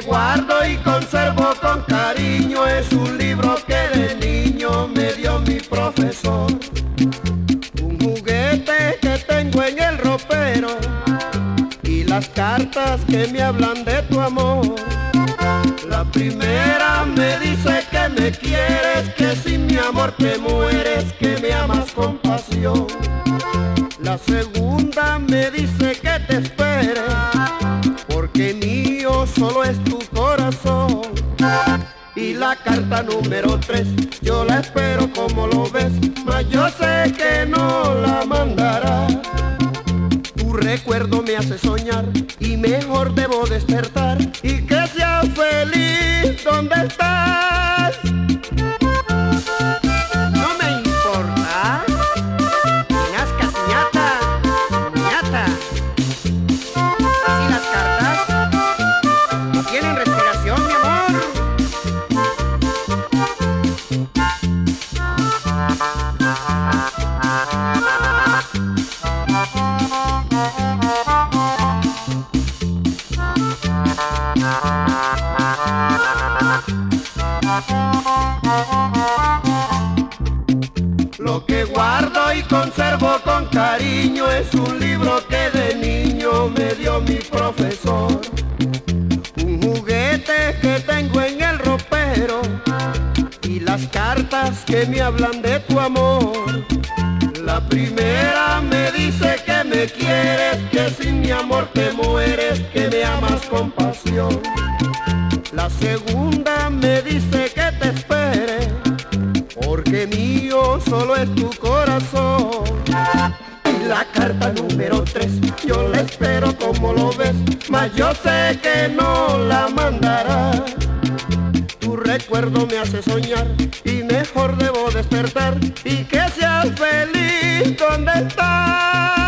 guardo y conservo con cariño es un libro que de niño me dio mi profesor. Un juguete que tengo en el ropero y las cartas que me hablan de tu amor. La primera me dice que me quieres, que sin mi amor te mueres, que me amas con pasión. La segunda me dice que te espere, porque mío solo es tu corazón. Y la carta número tres, yo la espero como lo ves, mas yo sé que no la mandará. Tu recuerdo me hace soñar y mejor debo despertar y que sea feliz donde estás. Lo que guardo y conservo con cariño es un libro que de niño me dio mi profesor. Un juguete que tengo en el ropero y las cartas que me hablan de tu amor. La primera me dice que me quieres, que sin mi amor te mueres, La segunda me dice que te espere, porque mío solo es tu corazón. Y la carta número tres, yo la espero como lo ves, mas yo sé que no la mandará. Tu recuerdo me hace soñar y mejor debo despertar y que seas feliz donde estás.